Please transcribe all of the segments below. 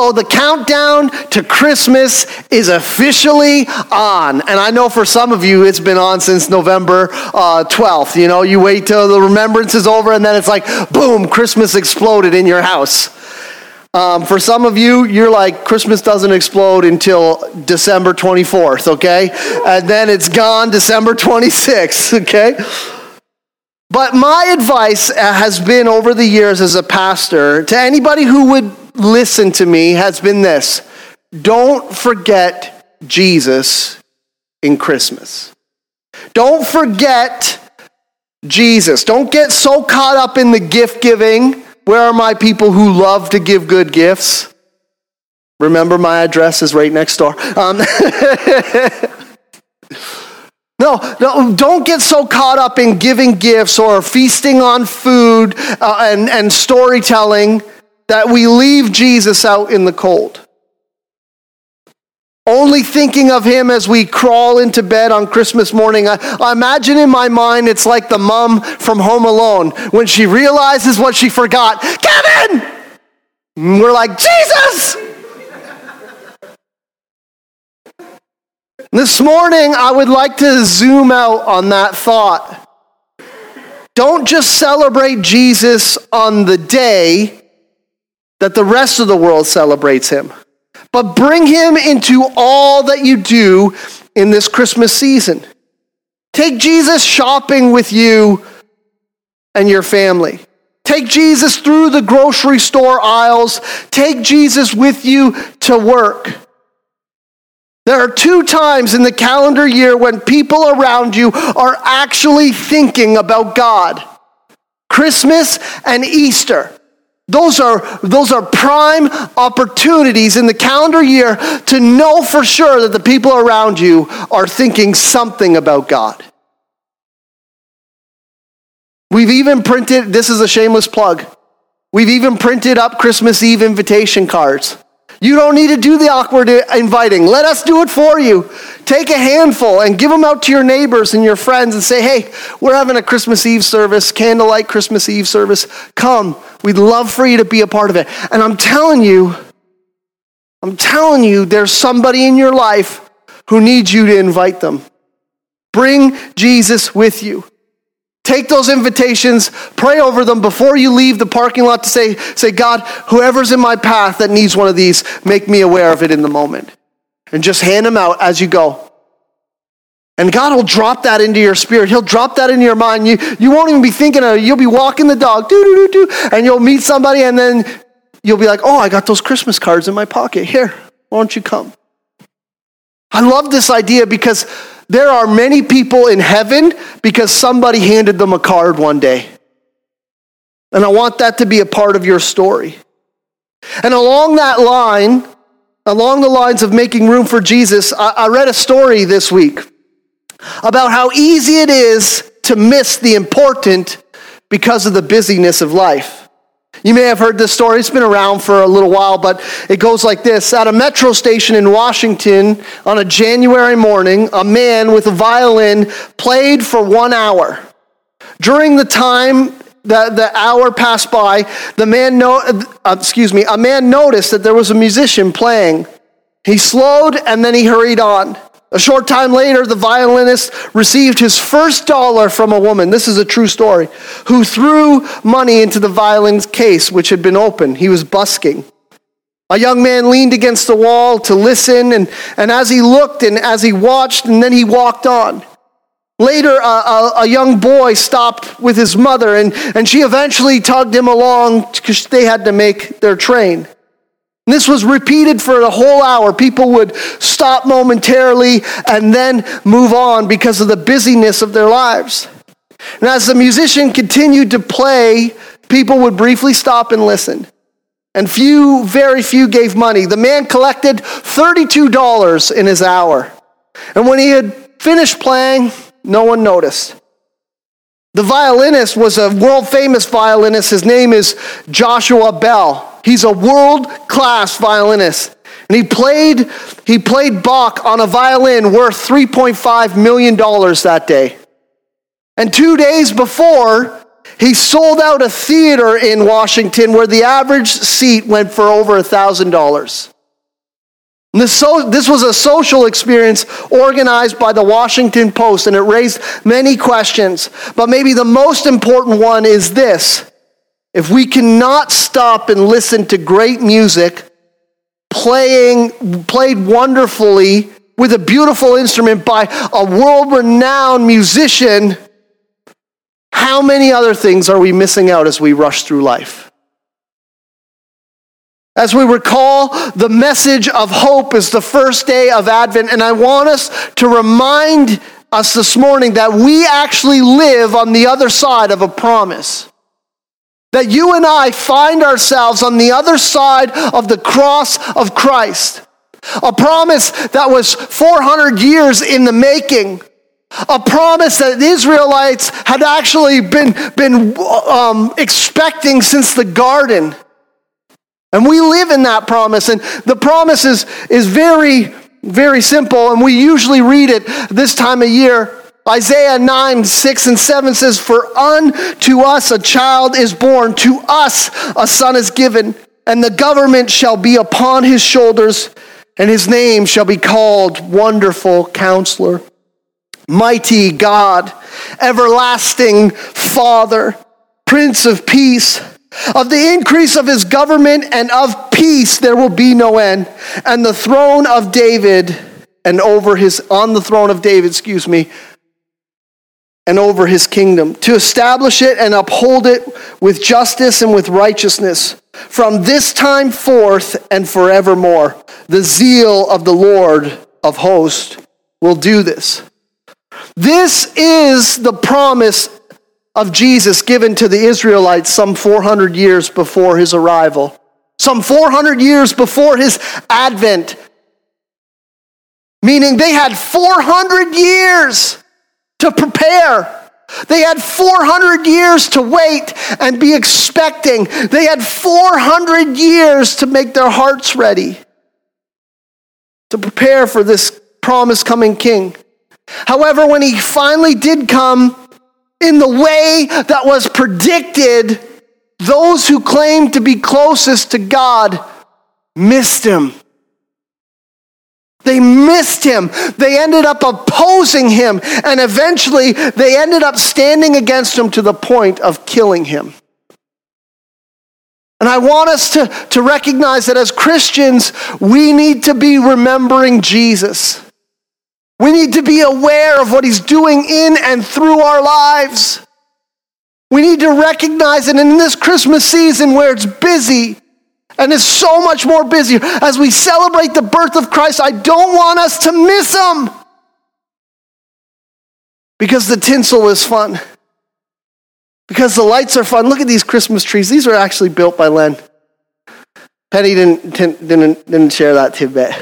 So the countdown to Christmas is officially on. And I know for some of you, it's been on since November uh, 12th. You know, you wait till the remembrance is over, and then it's like, boom, Christmas exploded in your house. Um, for some of you, you're like, Christmas doesn't explode until December 24th, okay? And then it's gone December 26th, okay? But my advice uh, has been over the years as a pastor to anybody who would listen to me has been this don't forget Jesus in Christmas. Don't forget Jesus. Don't get so caught up in the gift giving. Where are my people who love to give good gifts? Remember, my address is right next door. Um, no, no, don't get so caught up in giving gifts or feasting on food uh, and, and storytelling that we leave Jesus out in the cold. Only thinking of him as we crawl into bed on Christmas morning. I, I, imagine in my mind it's like the mom from Home Alone when she realizes what she forgot. Kevin! And we're like, Jesus! this morning, I would like to zoom out on that thought. Don't just celebrate Jesus on the day that the rest of the world celebrates him. But bring him into all that you do in this Christmas season. Take Jesus shopping with you and your family. Take Jesus through the grocery store aisles. Take Jesus with you to work. There are two times in the calendar year when people around you are actually thinking about God Christmas and Easter. Those are, those are prime opportunities in the calendar year to know for sure that the people around you are thinking something about God. We've even printed, this is a shameless plug, we've even printed up Christmas Eve invitation cards. You don't need to do the awkward inviting. Let us do it for you. Take a handful and give them out to your neighbors and your friends and say, hey, we're having a Christmas Eve service, candlelight Christmas Eve service. Come. We'd love for you to be a part of it. And I'm telling you, I'm telling you, there's somebody in your life who needs you to invite them. Bring Jesus with you. Take those invitations, pray over them before you leave the parking lot to say, say, God, whoever's in my path that needs one of these, make me aware of it in the moment. And just hand them out as you go. And God will drop that into your spirit. He'll drop that into your mind. You, you won't even be thinking of it. You'll be walking the dog, doo, doo, doo, doo, and you'll meet somebody, and then you'll be like, oh, I got those Christmas cards in my pocket. Here, why don't you come? I love this idea because there are many people in heaven because somebody handed them a card one day. And I want that to be a part of your story. And along that line, along the lines of making room for Jesus, I, I read a story this week about how easy it is to miss the important because of the busyness of life. You may have heard this story. It's been around for a little while, but it goes like this. At a metro station in Washington on a January morning, a man with a violin played for one hour. During the time that the hour passed by, the man no, uh, excuse me, a man noticed that there was a musician playing. He slowed and then he hurried on. A short time later, the violinist received his first dollar from a woman. This is a true story. Who threw money into the violin's case, which had been open. He was busking. A young man leaned against the wall to listen, and, and as he looked and as he watched, and then he walked on. Later, a, a, a young boy stopped with his mother, and, and she eventually tugged him along because they had to make their train. This was repeated for a whole hour. People would stop momentarily and then move on because of the busyness of their lives. And as the musician continued to play, people would briefly stop and listen. And few, very few gave money. The man collected $32 in his hour. And when he had finished playing, no one noticed. The violinist was a world famous violinist. His name is Joshua Bell. He's a world class violinist. And he played, he played Bach on a violin worth $3.5 million that day. And two days before, He sold out a theater in Washington where the average seat went for over $1,000. This, so, this was a social experience organized by the Washington Post, and it raised many questions. But maybe the most important one is this if we cannot stop and listen to great music playing, played wonderfully with a beautiful instrument by a world renowned musician, how many other things are we missing out as we rush through life? As we recall, the message of hope is the first day of Advent, and I want us to remind us this morning that we actually live on the other side of a promise. That you and I find ourselves on the other side of the cross of Christ. A promise that was 400 years in the making. A promise that the Israelites had actually been, been um, expecting since the garden. And we live in that promise. And the promise is, is very, very simple. And we usually read it this time of year. Isaiah 9, 6 and 7 says, For unto us a child is born, to us a son is given, and the government shall be upon his shoulders, and his name shall be called Wonderful Counselor, Mighty God, Everlasting Father, Prince of Peace. Of the increase of his government and of peace there will be no end. And the throne of David and over his on the throne of David, excuse me, and over his kingdom, to establish it and uphold it with justice and with righteousness from this time forth and forevermore. The zeal of the Lord of hosts will do this. This is the promise of Jesus given to the Israelites some 400 years before his arrival, some 400 years before his advent. Meaning they had 400 years to prepare. They had 400 years to wait and be expecting. They had 400 years to make their hearts ready to prepare for this promised coming king. However, when he finally did come, in the way that was predicted, those who claimed to be closest to God missed him. They missed him. They ended up opposing him. And eventually, they ended up standing against him to the point of killing him. And I want us to, to recognize that as Christians, we need to be remembering Jesus. We need to be aware of what He's doing in and through our lives. We need to recognize it And in this Christmas season where it's busy and it's so much more busy as we celebrate the birth of Christ. I don't want us to miss Him because the tinsel is fun, because the lights are fun. Look at these Christmas trees. These are actually built by Len. Penny didn't, didn't, didn't share that tidbit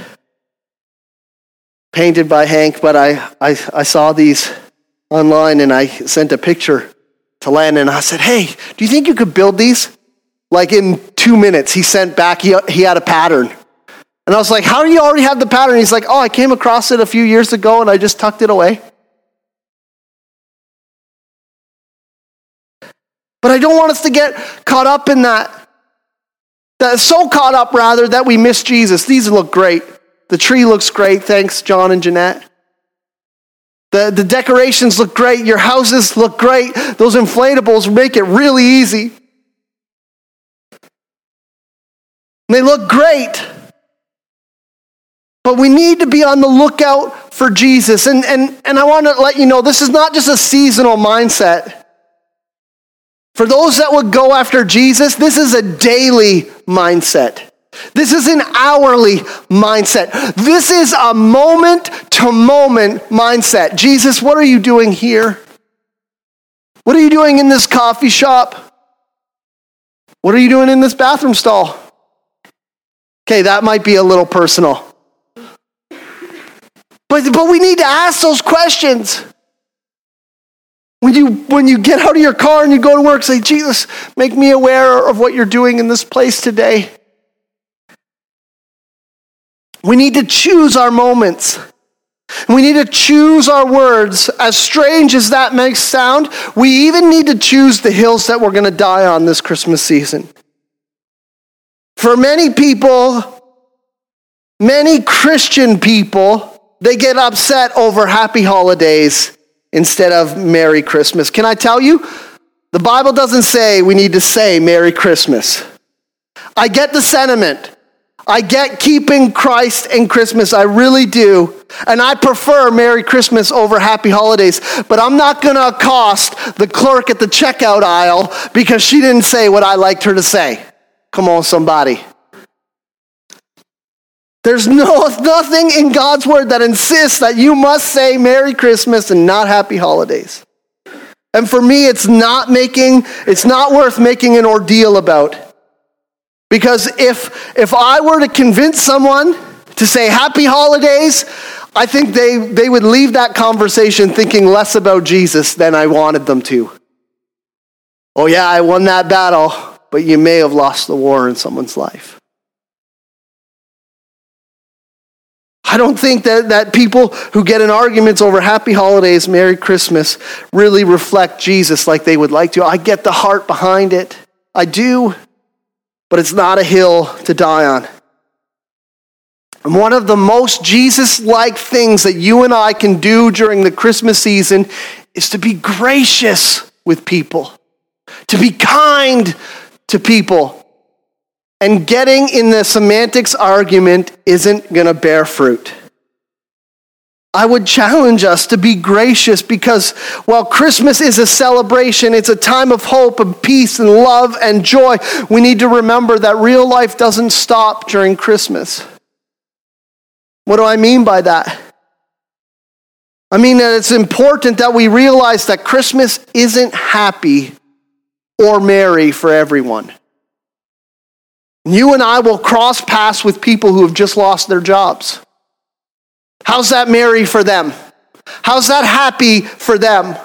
painted by Hank, but I, I, I saw these online and I sent a picture to Len and I said, Hey, do you think you could build these? Like in two minutes, he sent back, he, he had a pattern. And I was like, How do you already have the pattern? He's like, Oh, I came across it a few years ago and I just tucked it away. But I don't want us to get caught up in that. That so caught up, rather, that we miss Jesus. These look great. The tree looks great. Thanks, John and Jeanette. The, the decorations look great. Your houses look great. Those inflatables make it really easy. They look great. But we need to be on the lookout for Jesus. And, and, and I want to let you know this is not just a seasonal mindset. For those that would go after Jesus, this is a daily mindset. This is an hourly mindset. This is a moment to moment mindset. Jesus, what are you doing here? What are you doing in this coffee shop? What are you doing in this bathroom stall? Okay, that might be a little personal. But, but we need to ask those questions. When you, when you get out of your car and you go to work, say, Jesus, make me aware of what you're doing in this place today. We need to choose our moments. We need to choose our words. As strange as that may sound, we even need to choose the hills that we're going to die on this Christmas season. For many people, many Christian people, they get upset over happy holidays instead of Merry Christmas. Can I tell you? The Bible doesn't say we need to say Merry Christmas. I get the sentiment. I get keeping Christ and Christmas. I really do. And I prefer Merry Christmas over Happy Holidays. But I'm not going to accost the clerk at the checkout aisle because she didn't say what I liked her to say. Come on, somebody. There's no, nothing in God's word that insists that you must say Merry Christmas and not Happy Holidays. And for me, it's not making, it's not worth making an ordeal about. Because if, if I were to convince someone to say happy holidays, I think they, they would leave that conversation thinking less about Jesus than I wanted them to. Oh, yeah, I won that battle, but you may have lost the war in someone's life. I don't think that, that people who get in arguments over happy holidays, Merry Christmas, really reflect Jesus like they would like to. I get the heart behind it. I do but it's not a hill to die on. And one of the most Jesus like things that you and I can do during the Christmas season is to be gracious with people, to be kind to people. And getting in the semantics argument isn't going to bear fruit. I would challenge us to be gracious because while Christmas is a celebration, it's a time of hope and peace and love and joy. We need to remember that real life doesn't stop during Christmas. What do I mean by that? I mean that it's important that we realize that Christmas isn't happy or merry for everyone. You and I will cross paths with people who have just lost their jobs. How's that merry for them? How's that happy for them?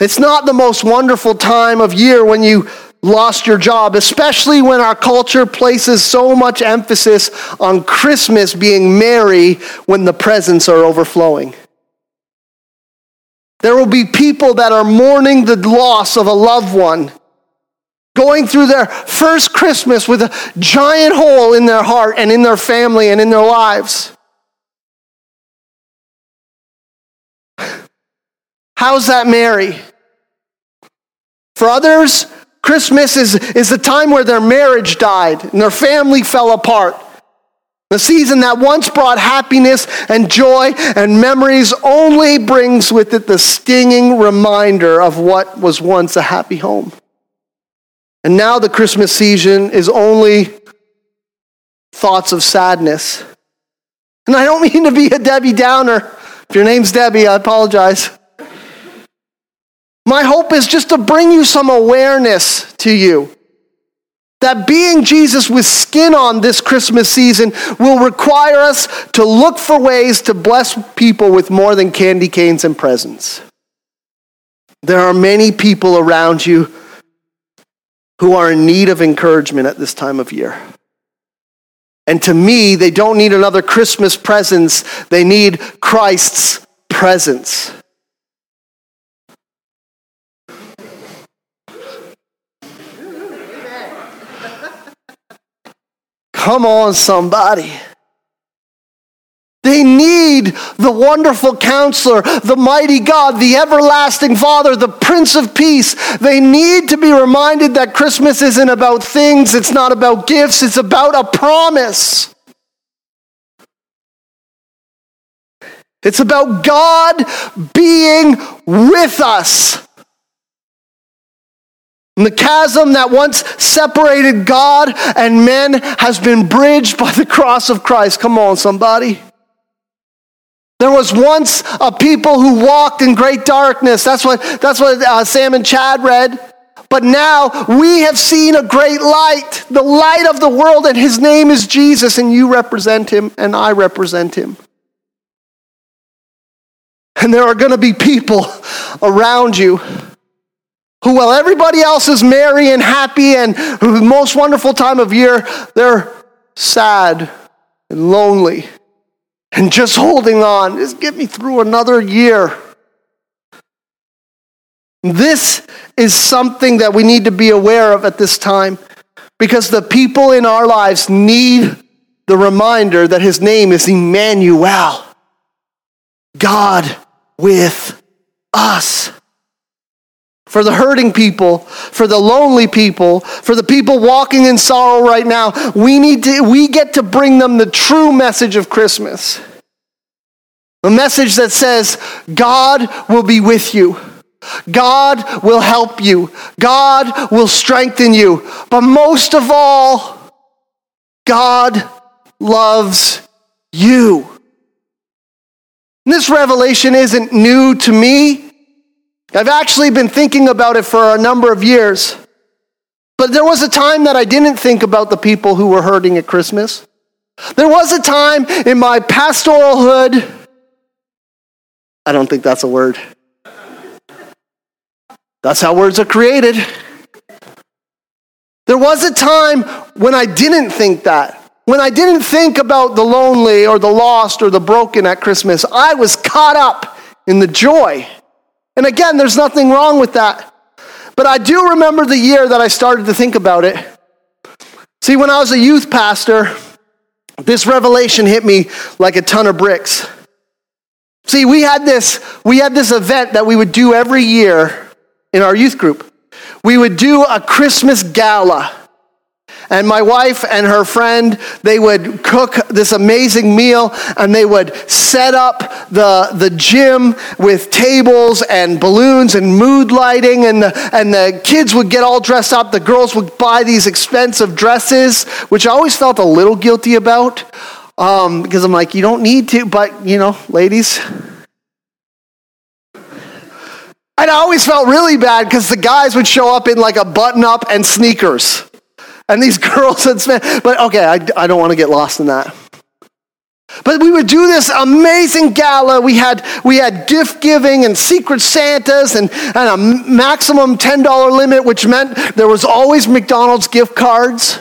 It's not the most wonderful time of year when you lost your job, especially when our culture places so much emphasis on Christmas being merry when the presents are overflowing. There will be people that are mourning the loss of a loved one, going through their first Christmas with a giant hole in their heart and in their family and in their lives. How's that merry? For others, Christmas is, is the time where their marriage died and their family fell apart. The season that once brought happiness and joy and memories only brings with it the stinging reminder of what was once a happy home. And now the Christmas season is only thoughts of sadness. And I don't mean to be a Debbie Downer. If your name's Debbie, I apologize. My hope is just to bring you some awareness to you that being Jesus with skin on this Christmas season will require us to look for ways to bless people with more than candy canes and presents. There are many people around you who are in need of encouragement at this time of year. And to me, they don't need another Christmas presents, they need Christ's presence. Come on, somebody. They need the wonderful counselor, the mighty God, the everlasting Father, the Prince of Peace. They need to be reminded that Christmas isn't about things, it's not about gifts, it's about a promise. It's about God being with us. And the chasm that once separated God and men has been bridged by the cross of Christ. Come on, somebody. There was once a people who walked in great darkness. That's what, that's what uh, Sam and Chad read. But now we have seen a great light, the light of the world, and his name is Jesus, and you represent him, and I represent him. And there are going to be people around you who, while everybody else is merry and happy and the most wonderful time of year, they're sad and lonely and just holding on. Just get me through another year. This is something that we need to be aware of at this time because the people in our lives need the reminder that his name is Emmanuel, God with us. For the hurting people, for the lonely people, for the people walking in sorrow right now, we need to we get to bring them the true message of Christmas. A message that says God will be with you. God will help you. God will strengthen you. But most of all, God loves you. This revelation isn't new to me. I've actually been thinking about it for a number of years. But there was a time that I didn't think about the people who were hurting at Christmas. There was a time in my pastoralhood, I don't think that's a word. That's how words are created. There was a time when I didn't think that. When I didn't think about the lonely or the lost or the broken at Christmas, I was caught up in the joy. And again, there's nothing wrong with that. But I do remember the year that I started to think about it. See, when I was a youth pastor, this revelation hit me like a ton of bricks. See, we had this, we had this event that we would do every year in our youth group. We would do a Christmas gala. And my wife and her friend, they would cook this amazing meal and they would set up the, the gym with tables and balloons and mood lighting. And the, and the kids would get all dressed up. The girls would buy these expensive dresses, which I always felt a little guilty about um, because I'm like, you don't need to, but you know, ladies, and I always felt really bad because the guys would show up in like a button up and sneakers. And these girls would spend, but okay, I, I don't want to get lost in that. But we would do this amazing gala. We had, we had gift giving and secret Santas and, and a maximum $10 limit, which meant there was always McDonald's gift cards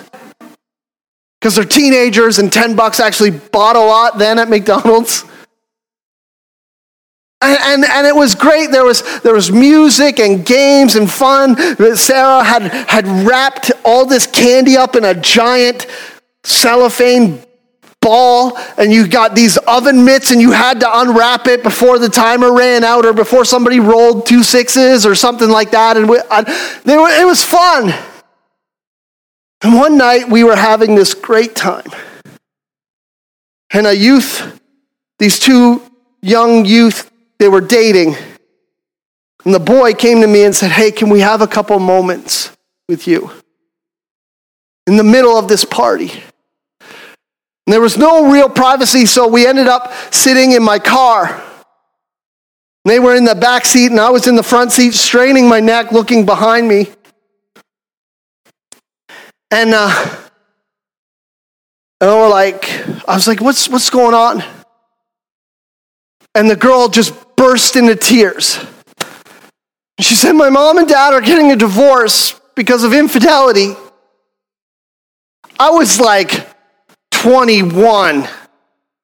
because they're teenagers and 10 bucks actually bought a lot then at McDonald's. And, and, and, it was great. There was, there was music and games and fun. Sarah had, had wrapped all this candy up in a giant cellophane ball, and you got these oven mitts, and you had to unwrap it before the timer ran out or before somebody rolled two sixes or something like that. And we, I, were, it was fun. And one night we were having this great time. And a youth, these two young youth they were dating. And the boy came to me and said, Hey, can we have a couple moments with you? In the middle of this party. And there was no real privacy, so we ended up sitting in my car. They were in the back seat, and I was in the front seat, straining my neck, looking behind me. And uh, and we were like, I was like, what's what's going on? And the girl just burst into tears. She said, My mom and dad are getting a divorce because of infidelity. I was like 21,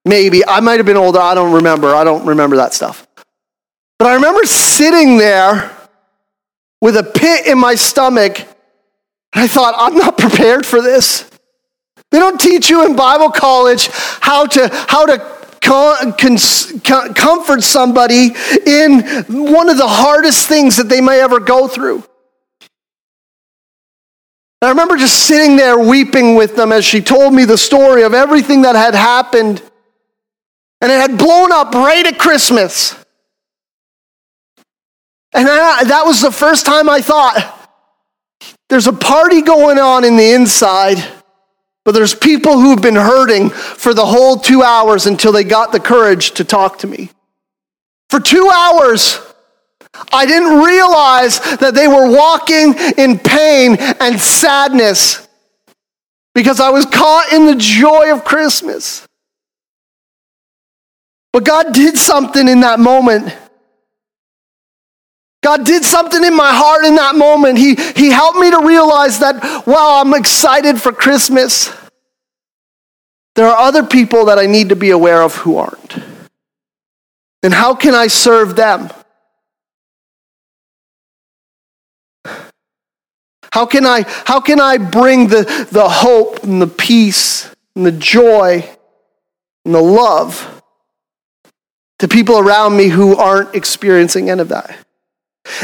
maybe. I might have been older. I don't remember. I don't remember that stuff. But I remember sitting there with a pit in my stomach. And I thought, I'm not prepared for this. They don't teach you in Bible college how to, how to comfort somebody in one of the hardest things that they may ever go through. I remember just sitting there weeping with them as she told me the story of everything that had happened. And it had blown up right at Christmas. And I, that was the first time I thought, there's a party going on in the inside but there's people who've been hurting for the whole two hours until they got the courage to talk to me. For two hours, I didn't realize that they were walking in pain and sadness because I was caught in the joy of Christmas. But God did something in that moment. God did something in my heart in that moment. He, he helped me to realize that, wow, I'm excited for Christmas there are other people that I need to be aware of who aren't. And how can I serve them? How can I, how can I bring the, the hope and the peace and the joy and the love to people around me who aren't experiencing any of that?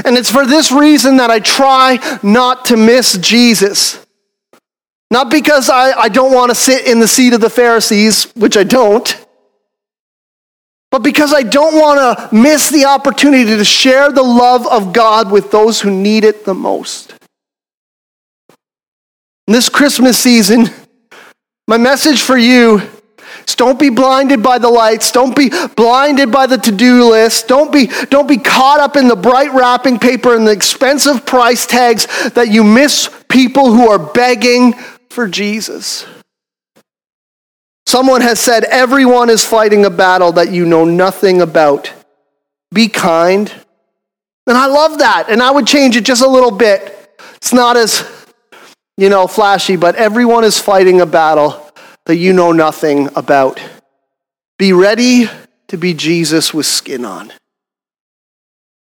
And it's for this reason that I try not to miss Jesus. Not because I, I don't want to sit in the seat of the Pharisees, which I don't, but because I don't want to miss the opportunity to share the love of God with those who need it the most. In this Christmas season, my message for you is don't be blinded by the lights. Don't be blinded by the to-do list. Don't be, don't be caught up in the bright wrapping paper and the expensive price tags that you miss people who are begging for Jesus. Someone has said, everyone is fighting a battle that you know nothing about. Be kind. And I love that. And I would change it just a little bit. It's not as you know, flashy, but everyone is fighting a battle that you know nothing about. Be ready to be Jesus with skin on.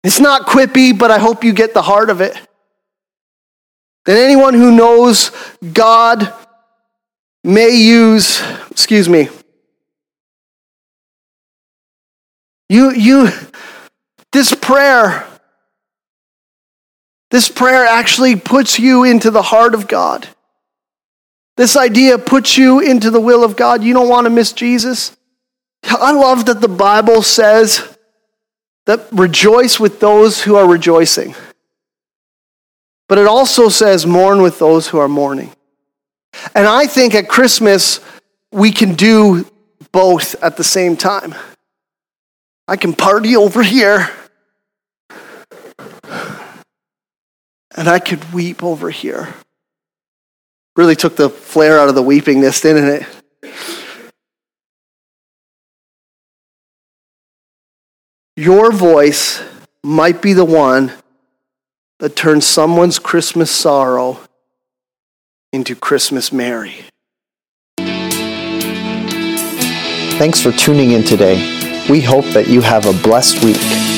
It's not quippy, but I hope you get the heart of it. That anyone who knows God may use, excuse me, you, you, this prayer this prayer actually puts you into the heart of God. This idea puts you into the will of God. You don't want to miss Jesus. I love that the Bible says that rejoice with those who are rejoicing. But it also says mourn with those who are mourning. And I think at Christmas, we can do both at the same time. I can party over here and I could weep over here. Really took the flair out of the weepingness, didn't it? Your voice might be the one that turns someone's Christmas sorrow into Christmas merry. Thanks for tuning in today. We hope that you have a blessed week.